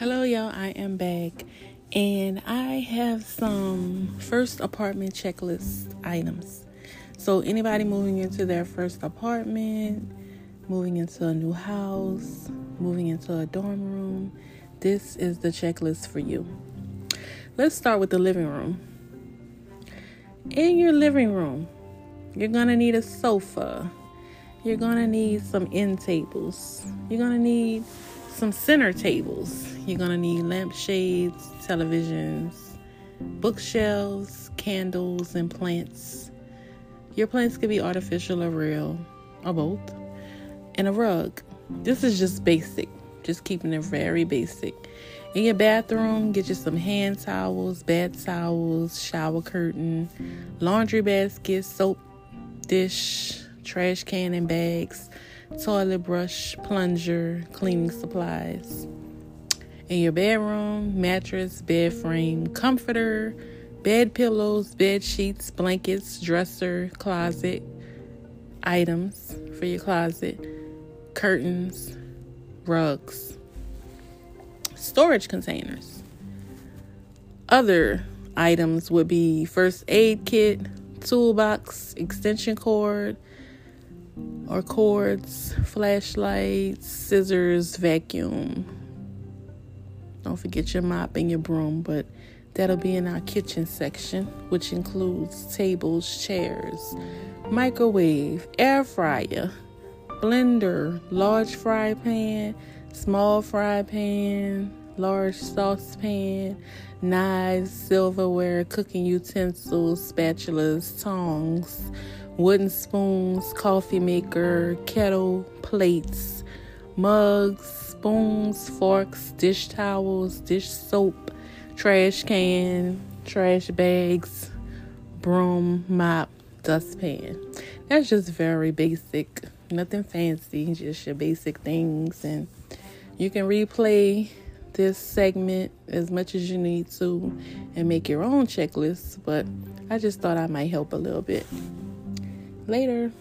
Hello, y'all. I am back and I have some first apartment checklist items. So, anybody moving into their first apartment, moving into a new house, moving into a dorm room, this is the checklist for you. Let's start with the living room. In your living room, you're gonna need a sofa. You're gonna need some end tables. You're gonna need some center tables. You're gonna need lampshades, televisions, bookshelves, candles, and plants. Your plants could be artificial or real, or both. And a rug. This is just basic, just keeping it very basic. In your bathroom, get you some hand towels, bed towels, shower curtain, laundry basket, soap, dish, trash can, and bags toilet brush, plunger, cleaning supplies. In your bedroom, mattress, bed frame, comforter, bed pillows, bed sheets, blankets, dresser, closet, items for your closet, curtains, rugs, storage containers. Other items would be first aid kit, toolbox, extension cord, or cords, flashlights, scissors, vacuum. Don't forget your mop and your broom, but that'll be in our kitchen section, which includes tables, chairs, microwave, air fryer, blender, large fry pan, small fry pan, large saucepan, knives, silverware, cooking utensils, spatulas, tongs wooden spoons, coffee maker, kettle, plates, mugs, spoons, forks, dish towels, dish soap, trash can, trash bags, broom, mop, dustpan. That's just very basic, nothing fancy, just your basic things. And you can replay this segment as much as you need to and make your own checklist, but I just thought I might help a little bit. Later.